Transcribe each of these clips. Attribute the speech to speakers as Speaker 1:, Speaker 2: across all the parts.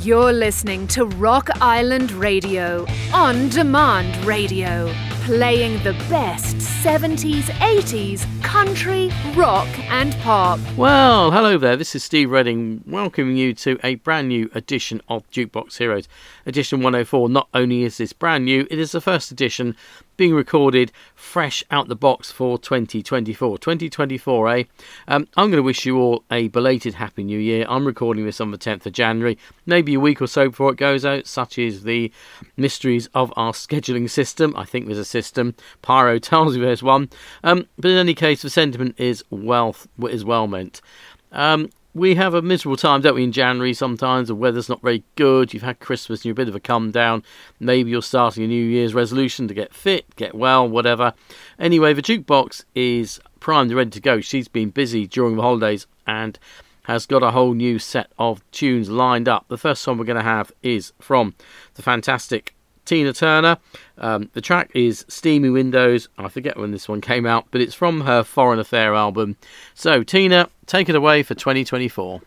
Speaker 1: You're listening to Rock Island Radio, on demand radio, playing the best 70s, 80s, country, rock, and pop.
Speaker 2: Well, hello there. This is Steve Reading welcoming you to a brand new edition of Jukebox Heroes, edition 104. Not only is this brand new, it is the first edition being recorded fresh out the box for 2024. 2024, eh? Um, I'm going to wish you all a belated Happy New Year. I'm recording this on the 10th of January, maybe a week or so before it goes out. Such is the mysteries of our scheduling system. I think there's a system. Pyro tells you there's one. Um, but in any case, the sentiment is wealth is well meant. Um, we have a miserable time, don't we, in January sometimes? The weather's not very good. You've had Christmas you're a bit of a come down. Maybe you're starting a New Year's resolution to get fit, get well, whatever. Anyway, the jukebox is primed and ready to go. She's been busy during the holidays and has got a whole new set of tunes lined up. The first song we're going to have is from the fantastic Tina Turner. Um, the track is Steamy Windows. I forget when this one came out, but it's from her Foreign Affair album. So, Tina, take it away for 2024.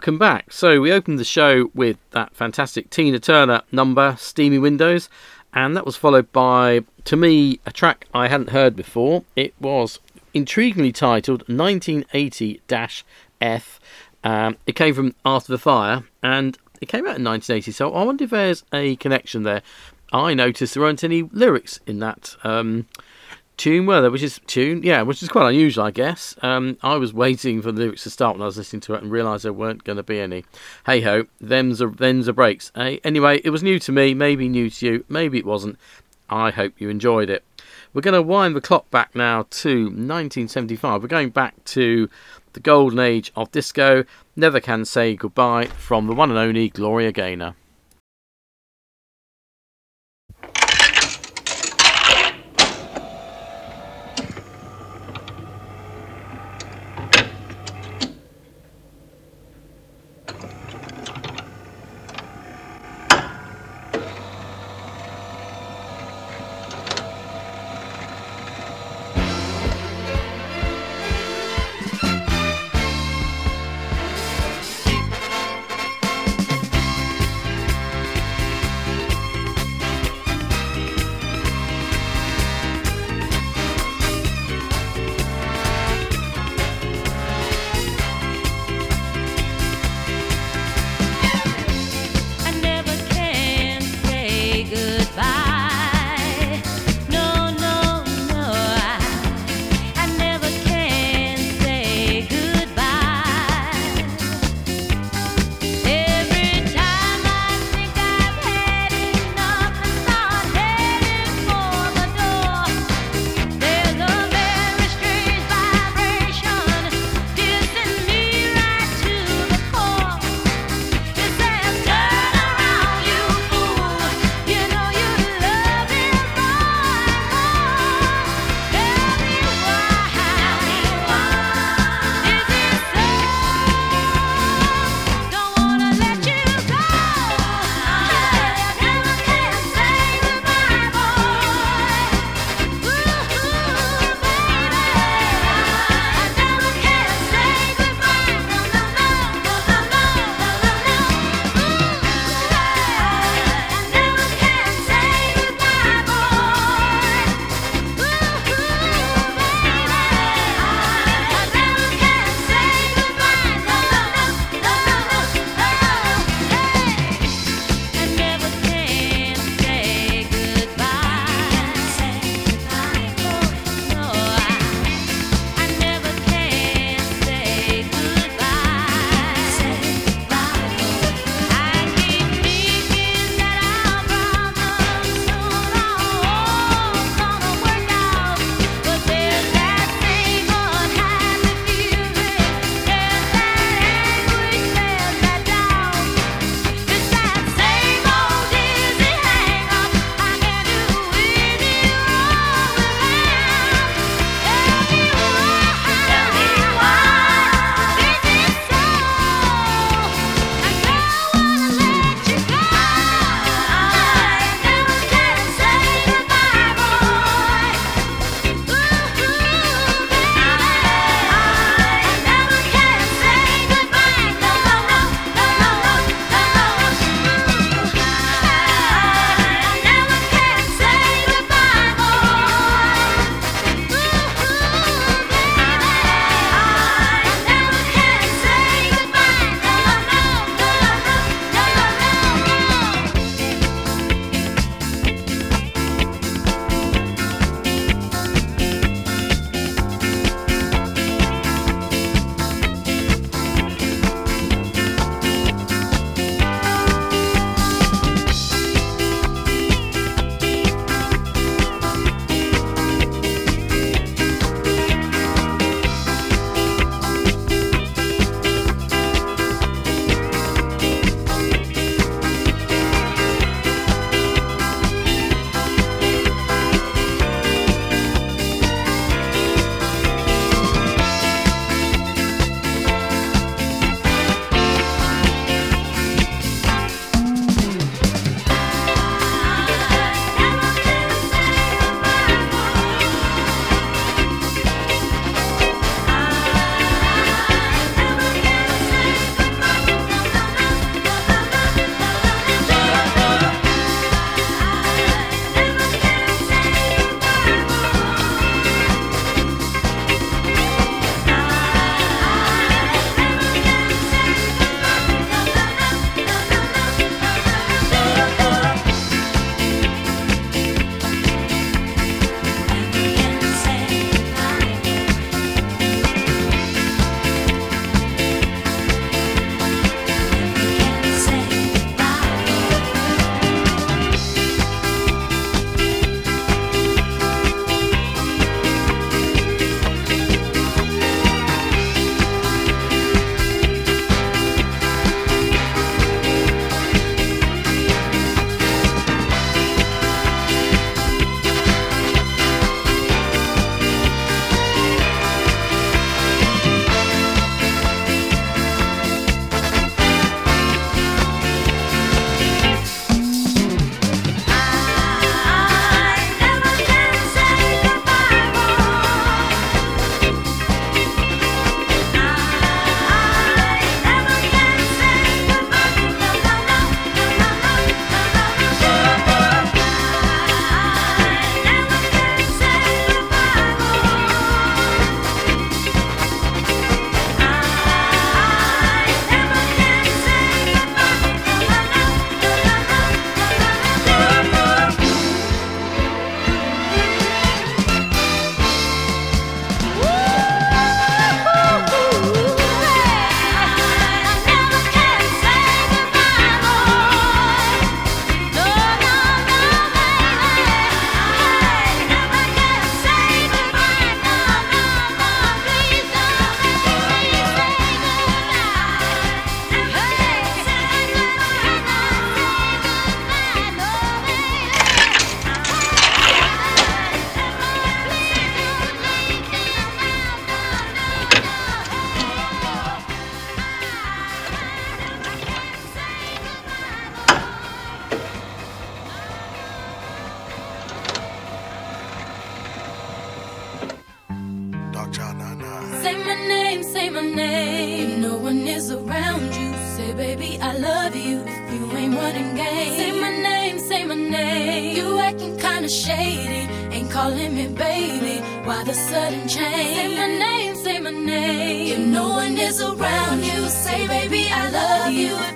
Speaker 2: Welcome back. So we opened the show with that fantastic Tina Turner number, Steamy Windows, and that was followed by, to me, a track I hadn't heard before. It was intriguingly titled 1980 F. Um, it came from After the Fire, and it came out in 1980. So I wonder if there's a connection there. I noticed there weren't any lyrics in that. Um, tune were there, which is tune, yeah, which is quite unusual, I guess. Um, I was waiting for the lyrics to start when I was listening to it and realised there weren't going to be any. Hey ho, them's a them's a breaks. Hey, anyway, it was new to me, maybe new to you, maybe it wasn't. I hope you enjoyed it. We're going to wind the clock back now to 1975. We're going back to the golden age of disco. Never can say goodbye from the one and only Gloria Gaynor.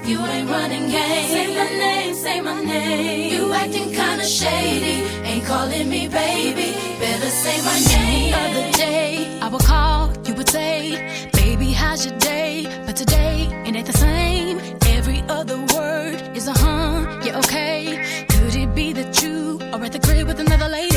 Speaker 3: You ain't running games. Say my name, say my name. You acting kinda shady. Ain't calling me baby. Better say my name. The other day, I would call, you would say, Baby, how's your day? But today, it ain't the same. Every other word is a huh, yeah, okay. Could it be that you are at the crib with another lady?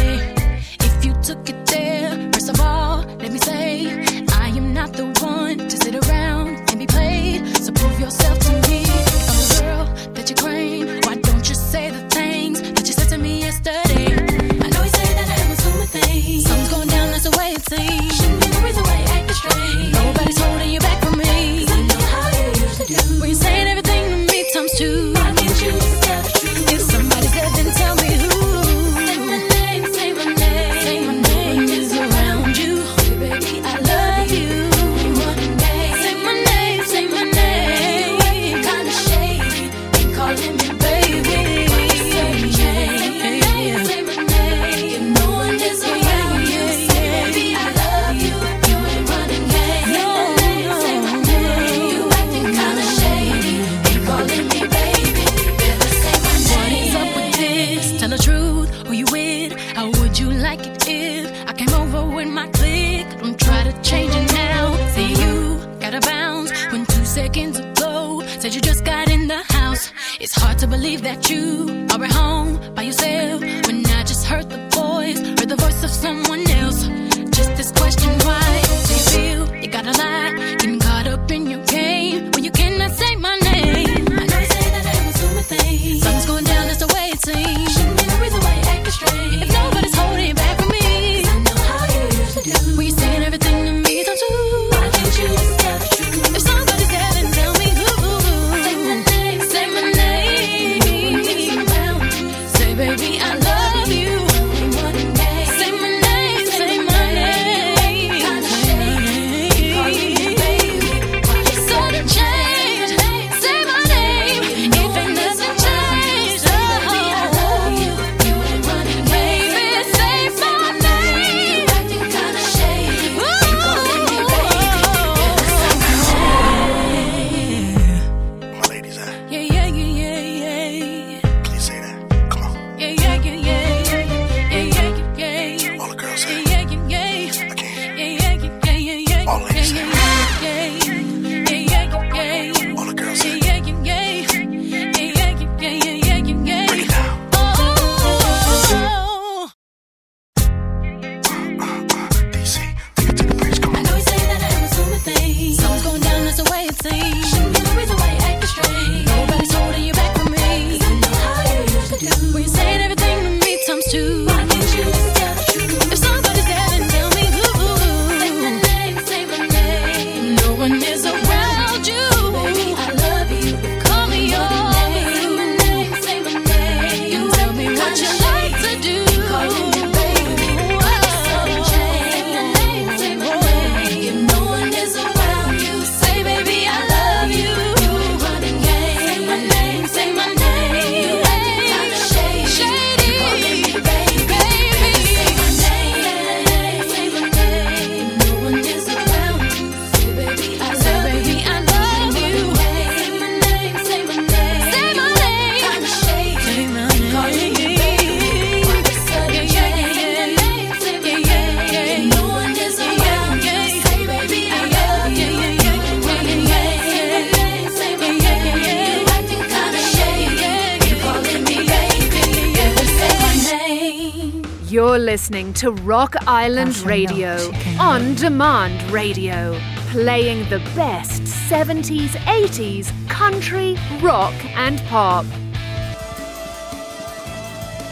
Speaker 3: You're
Speaker 1: listening to Rock Island Radio on Demand Radio, playing the best 70s, 80s country, rock, and pop.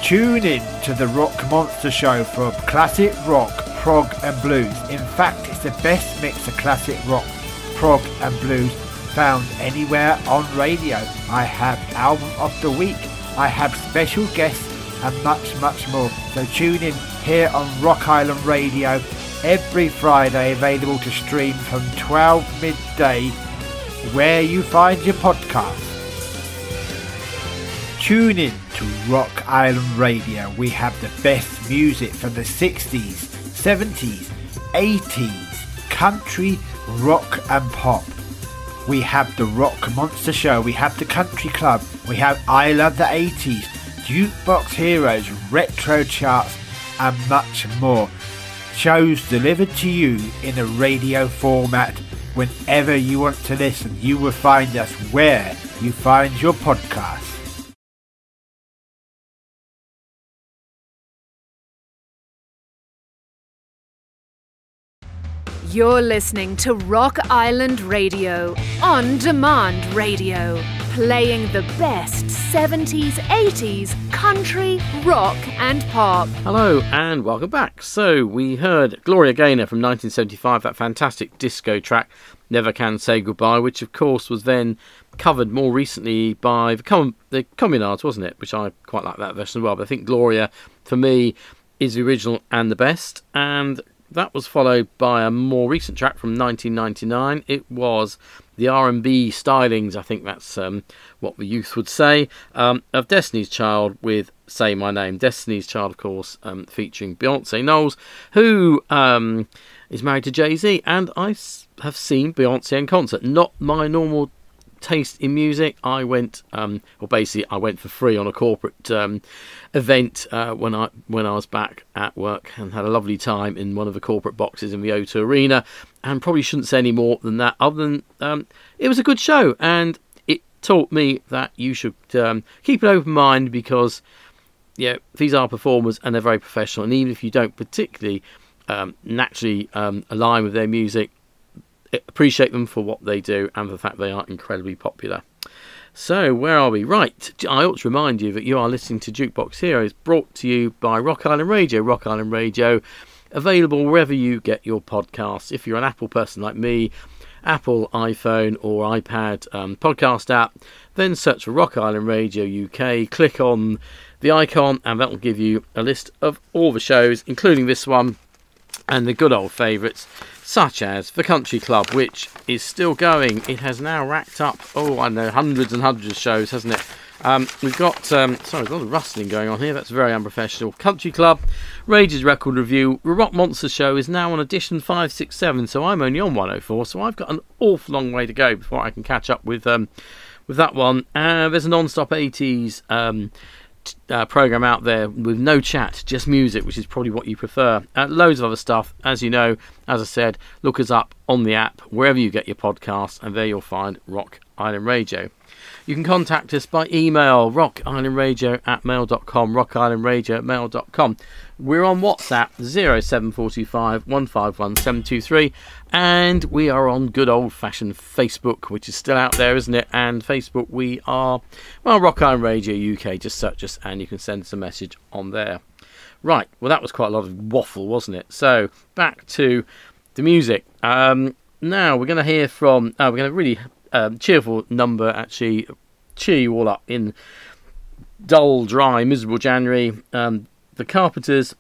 Speaker 4: Tune in to the Rock Monster Show for classic rock, prog, and blues. In fact, it's the best mix of classic rock, prog, and blues found anywhere on radio. I have album of the week. I have special guests and much, much more. So tune in here on Rock Island Radio every Friday, available to stream from 12 midday, where you find your podcast. Tune in to Rock Island Radio. We have the best music from the 60s, 70s, 80s, country, rock, and pop. We have the Rock Monster Show, we have the Country Club, we have I Love the 80s Jukebox Heroes, Retro Charts, and much more. Shows delivered to you in a radio format whenever you want to listen. You will find us where you find your podcast.
Speaker 1: You're listening to Rock Island Radio, on demand radio, playing the best 70s, 80s, country, rock, and pop.
Speaker 2: Hello and welcome back. So we heard Gloria Gaynor from 1975, that fantastic disco track, Never Can Say Goodbye, which of course was then covered more recently by the, Com- the Communards, wasn't it? Which I quite like that version as well. But I think Gloria, for me, is the original and the best. And that was followed by a more recent track from 1999. It was the R&B stylings, I think that's um, what the youth would say, um, of Destiny's Child with "Say My Name." Destiny's Child, of course, um, featuring Beyonce Knowles, who um, is married to Jay Z, and I have seen Beyonce in concert. Not my normal taste in music. I went, um, well, basically, I went for free on a corporate um, event uh, when I when I was back at work and had a lovely time in one of the corporate boxes in the O2 Arena. And probably shouldn't say any more than that. Other than um, it was a good show, and it taught me that you should um, keep an open mind because yeah, these are performers and they're very professional. And even if you don't particularly um, naturally um, align with their music, appreciate them for what they do and the fact they are incredibly popular. So, where are we? Right, I ought to remind you that you are listening to Jukebox Heroes, brought to you by Rock Island Radio. Rock Island Radio, available wherever you get your podcasts. If you're an Apple person like me, Apple, iPhone, or iPad um, podcast app, then search for Rock Island Radio UK. Click on the icon, and that will give you a list of all the shows, including this one and the good old favourites such as the Country Club, which is still going. It has now racked up, oh, I know, hundreds and hundreds of shows, hasn't it? Um, we've got, um, sorry, a lot of rustling going on here. That's very unprofessional. Country Club, Rage's Record Review, Rock Monster Show is now on edition 567, so I'm only on 104, so I've got an awful long way to go before I can catch up with um, with that one. Uh, there's a non-stop 80s um, uh, program out there with no chat, just music, which is probably what you prefer. Uh, loads of other stuff, as you know. As I said, look us up on the app wherever you get your podcasts, and there you'll find Rock Island Radio. You can contact us by email, rockislandradio at mail.com, rockislandradio at mail.com. We're on WhatsApp, 07425 151 723, and we are on good old fashioned Facebook, which is still out there, isn't it? And Facebook, we are, well, Rock Island Radio UK, just search us and you can send us a message on there. Right, well, that was quite a lot of waffle, wasn't it? So, back to the music. Um, now, we're going to hear from, uh, we're going to really um, cheerful number actually cheer you all up in dull, dry, miserable January. Um, the Carpenters,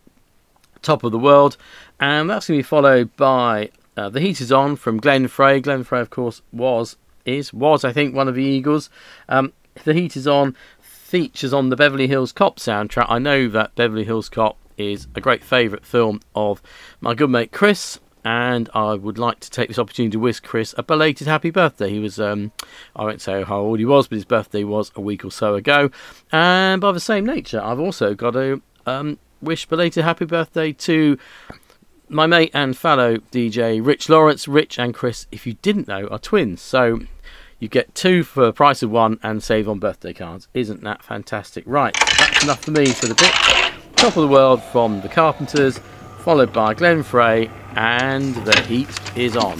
Speaker 2: Top of the World, and that's going to be followed by uh, The Heat Is On from Glenn Frey. Glenn Frey, of course, was, is, was, I think, one of the Eagles. Um, the Heat Is On features on the Beverly Hills Cop soundtrack. I know that Beverly Hills Cop is a great favourite film of my good mate Chris, and I would like to take this opportunity to wish Chris a belated happy birthday. He was, um, I won't say how old he was, but his birthday was a week or so ago. And by the same nature, I've also got to um, wish belated happy birthday to my mate and fellow DJ Rich Lawrence. Rich and Chris, if you didn't know, are twins. So you get two for the price of one and save on birthday cards. Isn't that fantastic? Right, that's enough for me for the bit. Top of the World from the Carpenters, followed by Glenn Frey, and the heat is on.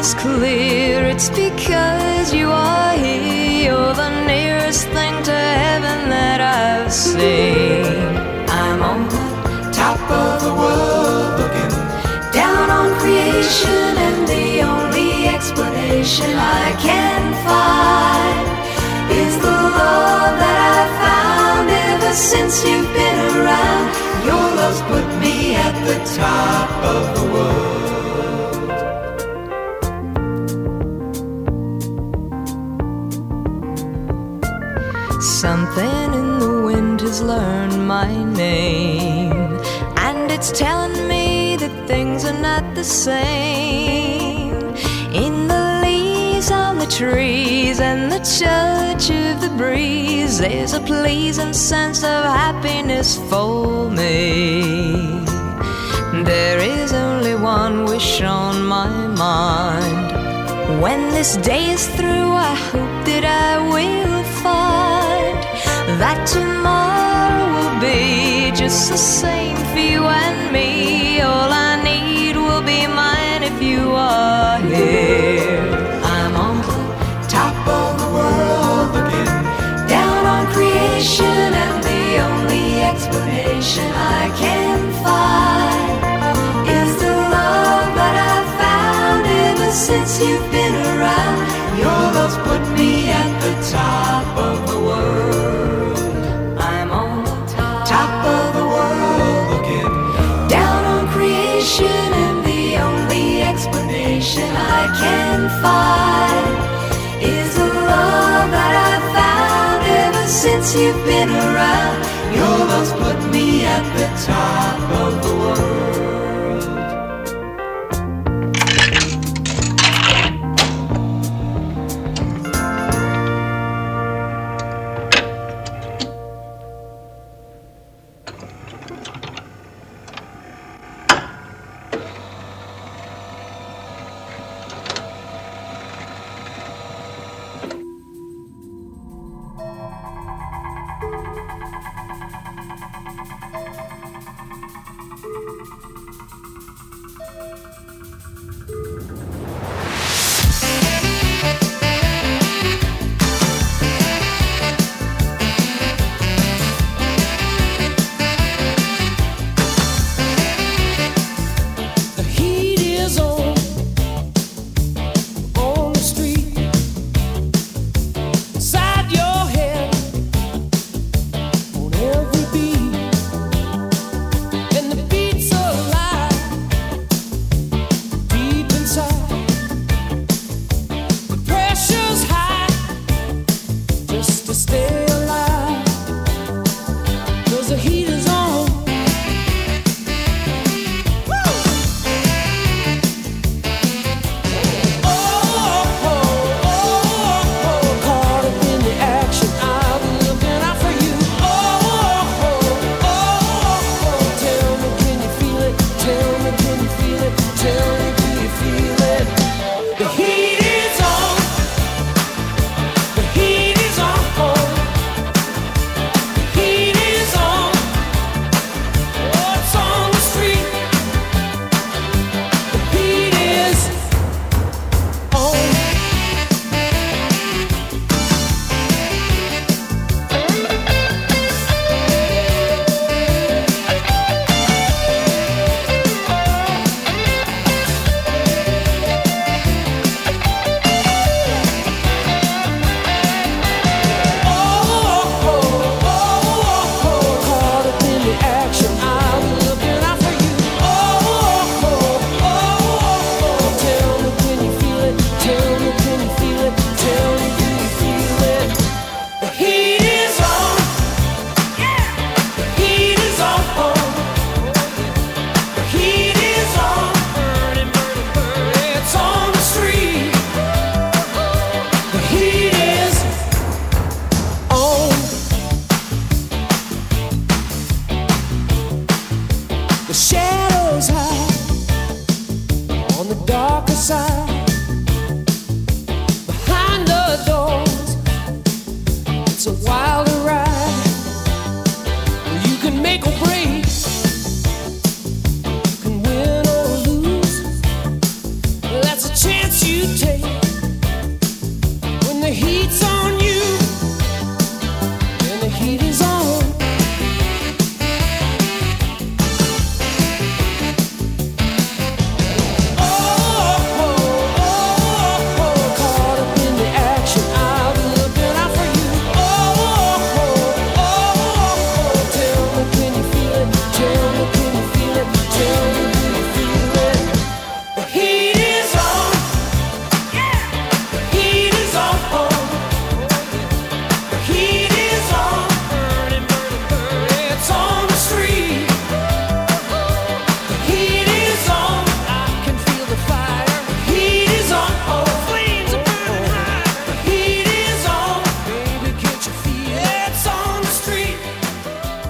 Speaker 5: Is clear it's because you are here. You're the nearest thing to heaven that I've seen. I'm on the top of the world looking down on creation, and the only explanation I can find is the love that I've found ever since you've been around. Your love's put me at the top of the world. Something in the wind has learned my name, and it's telling me that things are not the same. In the leaves on the trees and the touch of the breeze, there's a pleasing sense of happiness for me. There is only one wish on my mind. When this day is through, I hope that tomorrow will be just the same for you and me. All I need will be mine if you are here. I'm on the top of the world looking down on creation, and the only explanation I can find is the love that I've found ever since you've been can find is the love that I've found ever since you've been around. Your love's put me at the top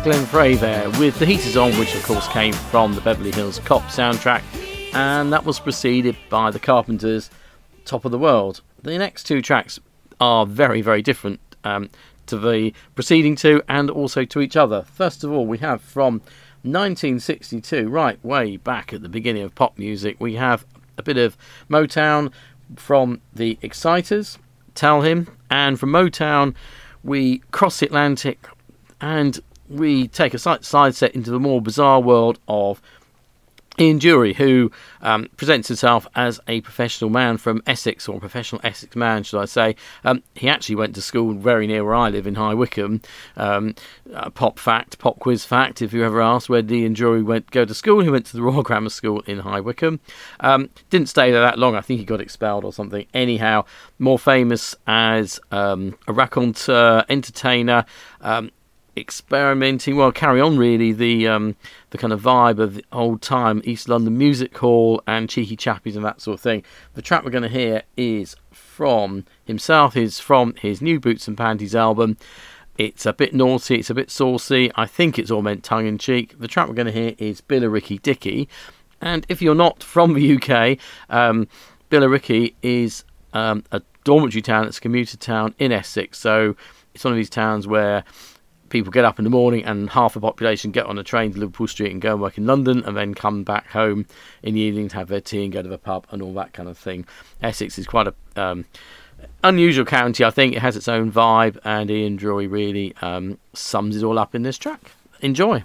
Speaker 6: Glenn Frey there with The Heat Is On, which of course came from the Beverly Hills Cop soundtrack, and that was preceded by The Carpenters' Top of the World. The next two tracks are very, very different um, to the preceding two and also to each other. First of all, we have from 1962, right way back at the beginning of pop music, we have a bit of Motown from the Exciters, Tell Him, and from Motown we cross Atlantic and we take a side set into the more bizarre world of Ian Dury, who um, presents himself as a professional man from Essex, or a professional Essex man, should I say. Um, he actually went to school very near where I live in High Wycombe. Um, uh, pop fact, pop quiz fact, if you ever asked where Ian Dury went go to school, he went to the Royal Grammar School in High Wycombe. Um, didn't stay there that long, I think he got expelled or something. Anyhow, more famous as um, a raconteur, entertainer, um, experimenting. Well, carry on really the um, the kind of vibe of the old time East London Music Hall and cheeky chappies and that sort of thing. The track we're going to hear is from himself. Is from his new Boots and Panties album. It's a bit naughty. It's a bit saucy. I think it's all meant tongue in cheek. The track we're going to hear is Billericay Dickie. And if you're not from the UK, um, Billericay is um, a dormitory town. It's a commuter town in Essex. So it's one of these towns where people get up in the morning and half the population get on a train to Liverpool Street and go and work in London and then come back home in the evening to have their tea and go to the pub and all that kind of thing. Essex is quite a um, unusual county. I think it has its own vibe, and Ian Dury really um, sums it all up in this track. Enjoy.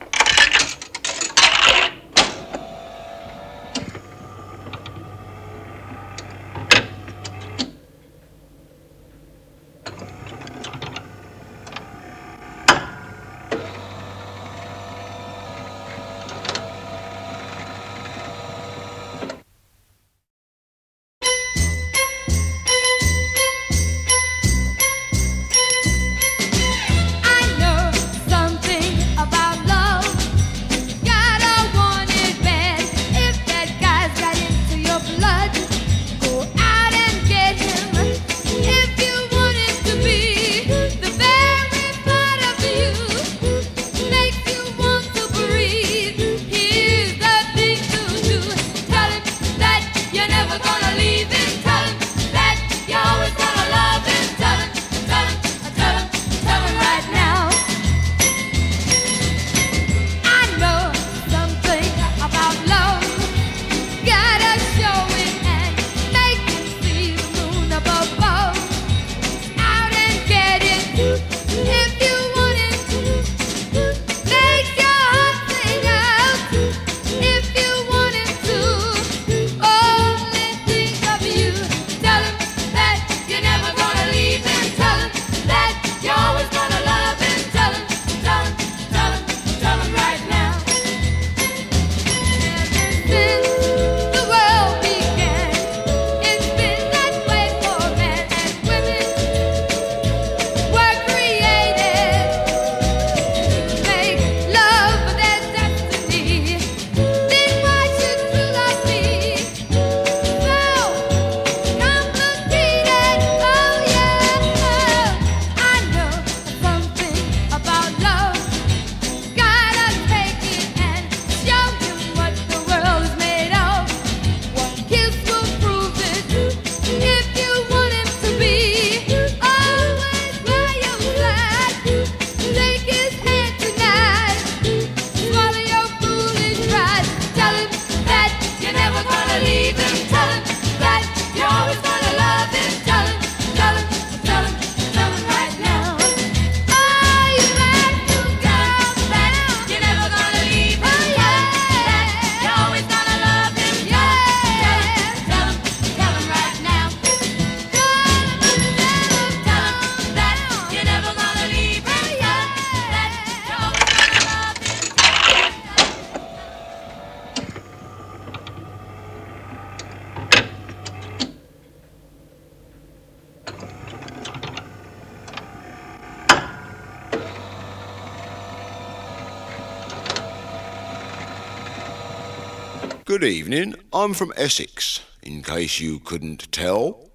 Speaker 7: I'm from Essex, in case you couldn't tell.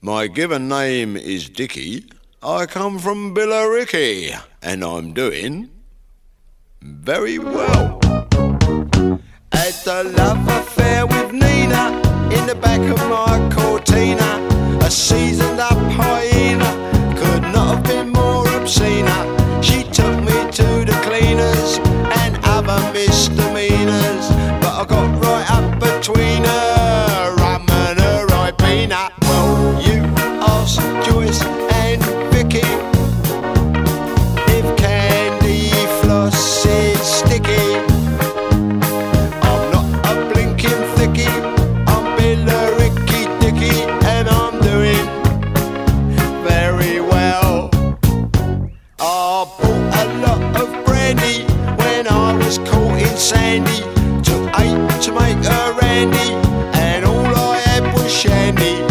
Speaker 7: My given name is Dicky. I come from Billericay, and I'm doing very well. Had a love affair with Nina in the back of my Cortina. A seasoned up hyena could not have been more obscene. She took me to the cleaners was shandy.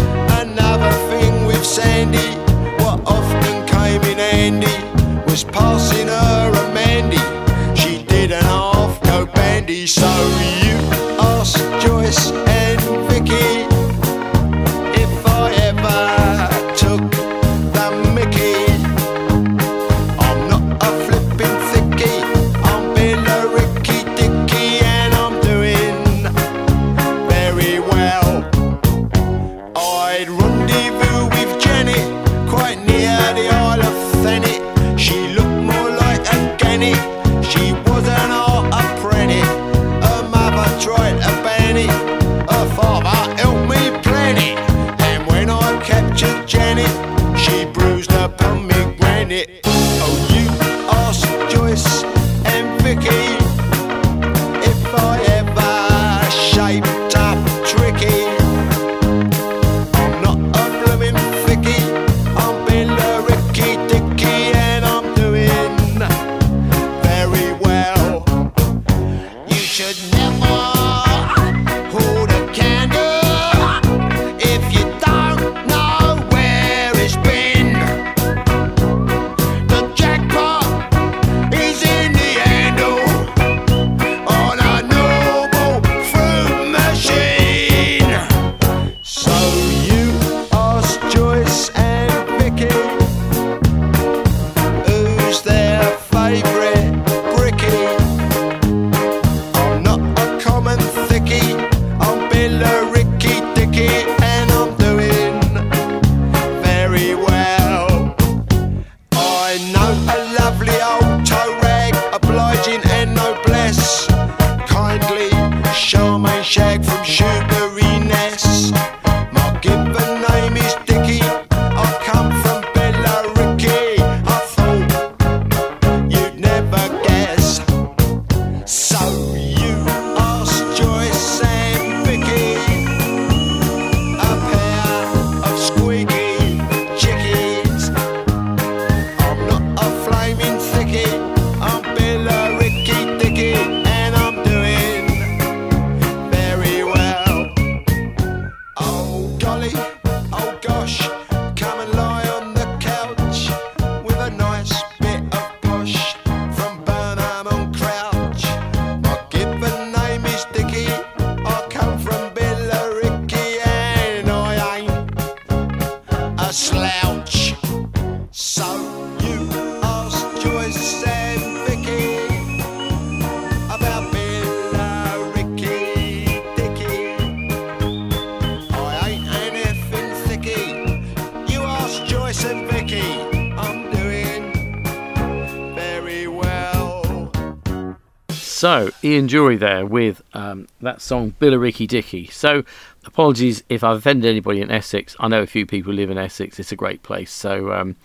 Speaker 7: So,
Speaker 2: Ian Dury there with um, that song Billericay Dickie. So, apologies if I've offended anybody in Essex. I know a few people live in Essex. It's a great place. So, um,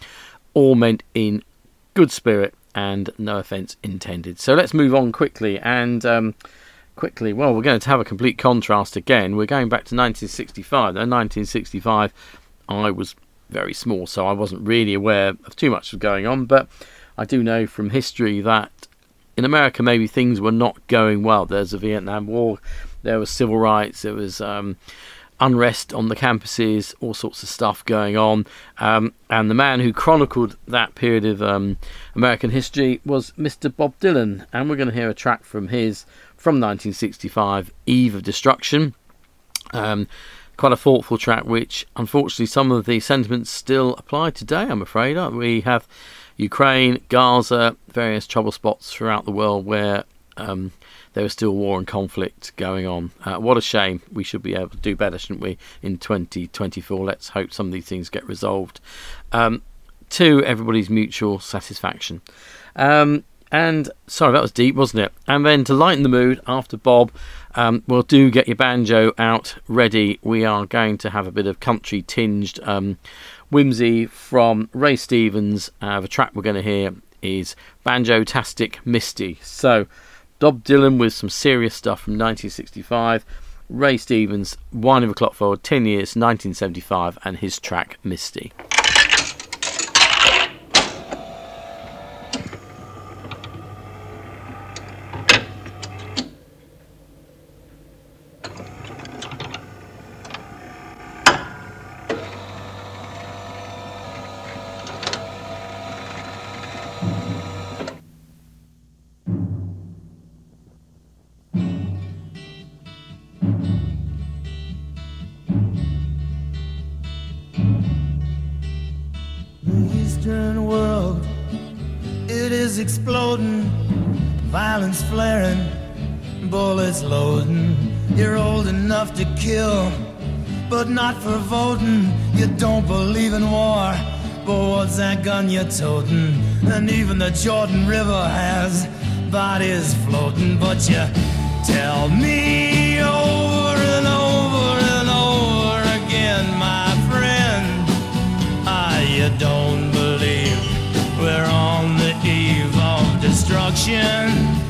Speaker 2: all meant in good spirit and no offence intended. So, let's move on quickly and. Um, quickly, well, we're going to have a complete contrast again. We're going back to 1965. Now, 1965, I was very small, so I wasn't really aware of too much was going on, but I do know from history that in America, maybe things were not going well. There's a Vietnam War, there was civil rights, there was um, unrest on the campuses, all sorts of stuff going on. Um, and the man who chronicled that period of um, American history was Mr. Bob Dylan. And we're going to hear a track from his from 1965, Eve of Destruction. Um, quite a thoughtful track, which unfortunately some of the sentiments still apply today. I'm afraid Uh, we have Ukraine, Gaza, various trouble spots throughout the world where um, there is still war and conflict going on. Uh, what a shame. We should be able to do better, shouldn't we, in 2024? Let's hope some of these things get resolved um, to everybody's mutual satisfaction. Um, and sorry, that was deep, wasn't it? And then to lighten the mood after Bob, um, well, do get your banjo out ready. We are going to have a bit of country tinged um, whimsy from Ray Stevens. Uh, the track we're going to hear is Banjo Tastic Misty. So, Bob Dylan with some serious stuff from 1965. Ray Stevens, Winding the Clock Forward, 10 years, 1975, and his track Misty.
Speaker 8: Not for voting. You don't believe in war, but what's that gun you're toting? And even the Jordan River has bodies floating, but you tell me over and over and over again, my friend, ah, you don't believe we're on the eve of destruction.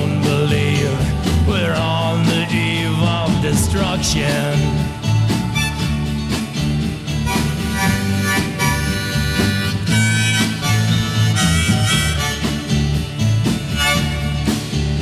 Speaker 8: destruction.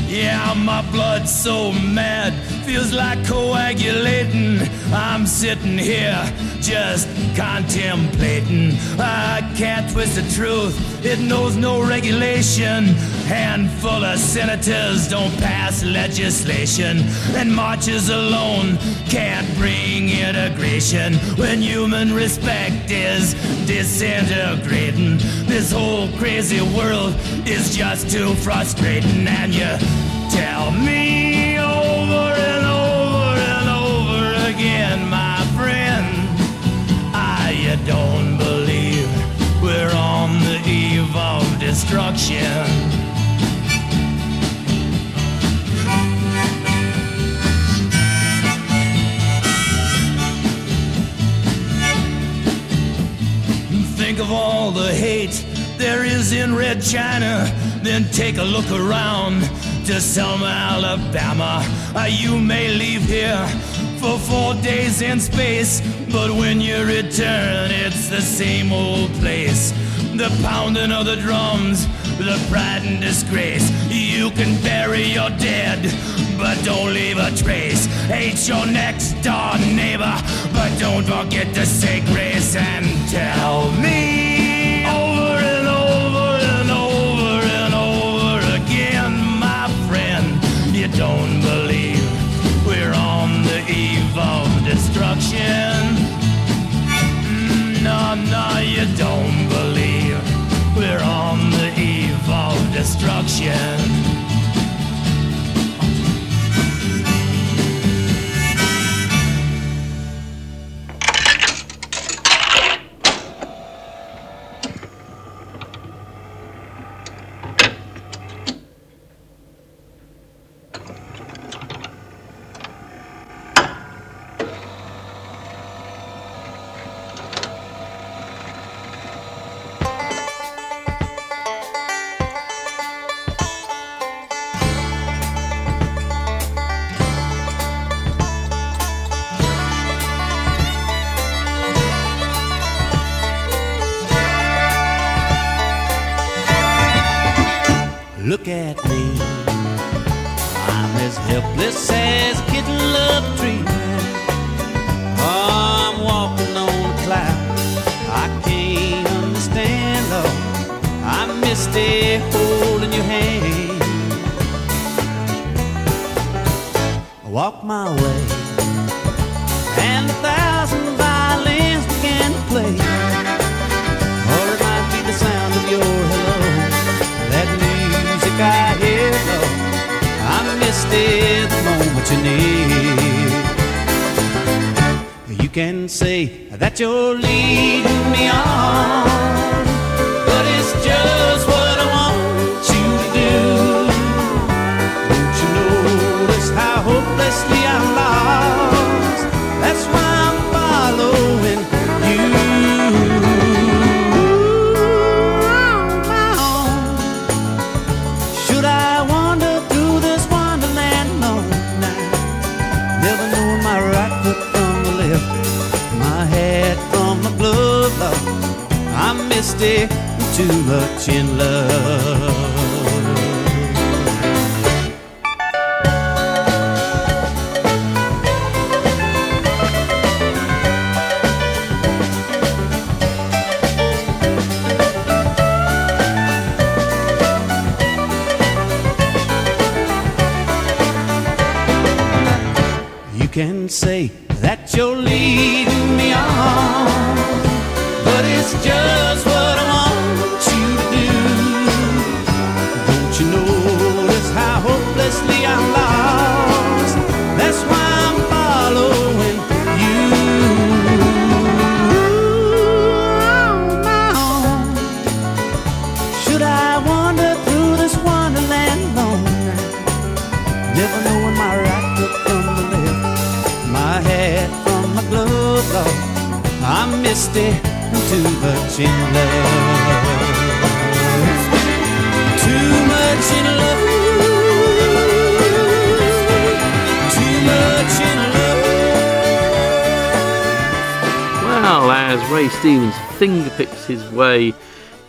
Speaker 8: Yeah, my blood's so mad, feels like coagulating. I'm sitting here just contemplating. I can't twist the truth, it knows no regulation. Handful of senators don't pass legislation, and marches alone can't bring integration when human respect is disintegrating. This whole crazy world is just too frustrating, and you tell me over and over and over again, my friend, I you don't believe we're on the eve of destruction. Think of all the hate there is in Red China. Then take a look around to Selma, Alabama. Uh, you may leave here for four days in space, but when you return, it's the same old place. The pounding of the drums, the pride and disgrace. You can bury your dead, but don't leave a trace. Hate your next door neighbor, but don't forget to say grace and tell me over and over and over and over again, my friend. You don't believe we're on the eve of destruction. Mm, No, no, you don't believe we're on the eve of destruction.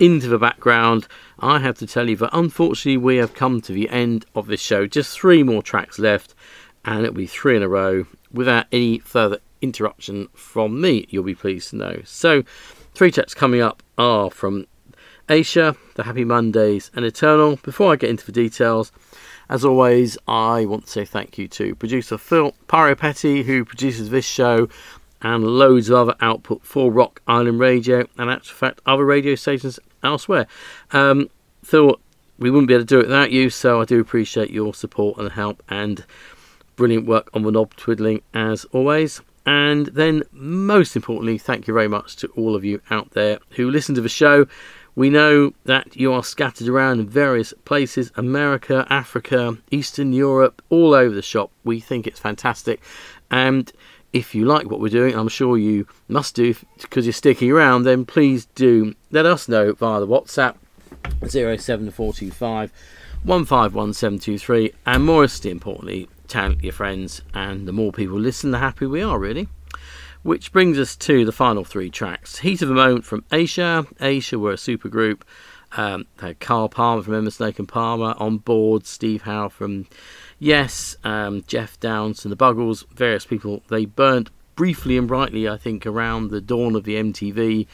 Speaker 2: Into the background, I have to tell you that unfortunately we have come to the end of this show. Just three more tracks left, and it'll be three in a row without any further interruption from me, you'll be pleased to know. So, three tracks coming up are from Asia, The Happy Mondays, and Eternal. Before I get into the details, as always, I want to say thank you to producer Phil Petty, who produces this show and loads of other output for Rock Island Radio and, actual fact, other radio stations elsewhere. Um, we wouldn't be able to do it without you, so I do appreciate your support and help and brilliant work on the knob twiddling as always. And then, most importantly, thank you very much to all of you out there who listen to the show. We know that you are scattered around in various places America, Africa, Eastern Europe, all over the shop. We think it's fantastic. And if you like what we're doing, I'm sure you must do because you're sticking around, then please do let us know via the WhatsApp 07425 151723. And most importantly, tell your friends. And the more people listen, the happier we are, really. Which brings us to the final three tracks. Heat of the Moment from Asia. Asia were a super group. Um, Carl Palmer from Emerson Lake and Palmer on board, Steve Howe from Yes, um, Geoff Downes and the Buggles, various people. They burnt briefly and brightly, I think, around the dawn of the MTV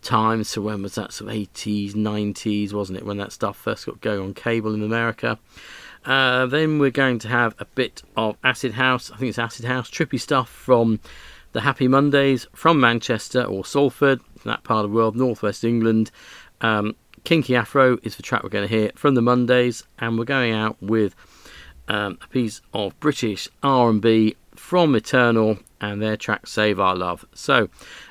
Speaker 2: times. So when was that? So 80s, 90s, wasn't it? When that stuff first got going on cable in America. Uh, then we're going to have a bit of Acid House. I think it's Acid House, trippy stuff from the Happy Mondays from Manchester or Salford, that part of the world, northwest England. Um, Kinky Afro is the track we're going to hear from the Mondays, and we're going out with um, a piece of British R&B from Eternal and their track Save Our Love. So,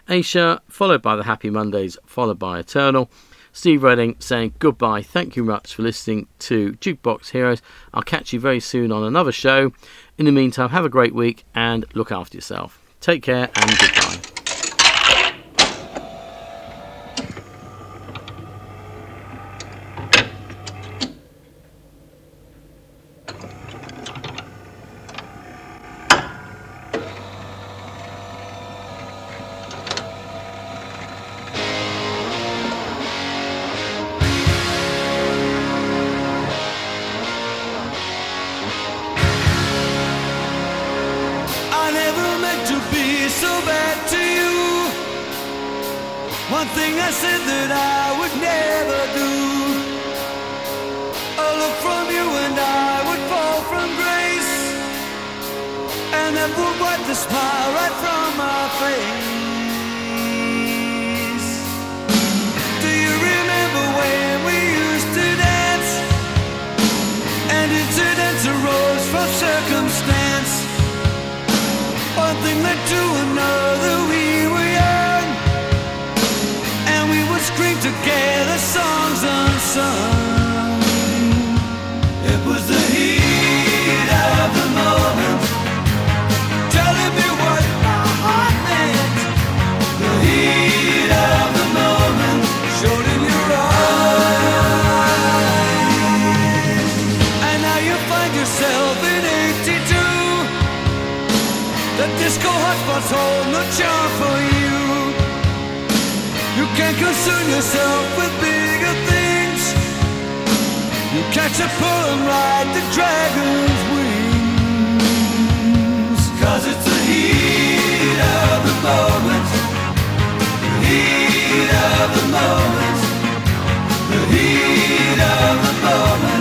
Speaker 2: Asia, followed by the Happy Mondays, followed by Eternal. Steve Reading saying goodbye. Thank you much for listening to Jukebox Heroes. I'll catch you very soon on another show. In the meantime, have a great week and look after yourself. Take care and goodbye.
Speaker 9: Smile right from my face. Do you remember when we used to dance? And incidents arose from circumstance. One thing led to another, we were young. And we would scream together songs unsung. Hotspots hold no charm for you. You can't concern yourself with bigger things. You catch a pull and ride the dragon's wings. Cause it's the heat of the moment. The heat of the moment. The heat of the moment.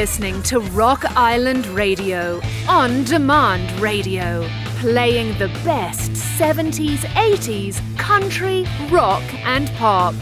Speaker 1: listening to Rock Island Radio, on demand radio, playing the best 70s, 80s, country, rock, and pop.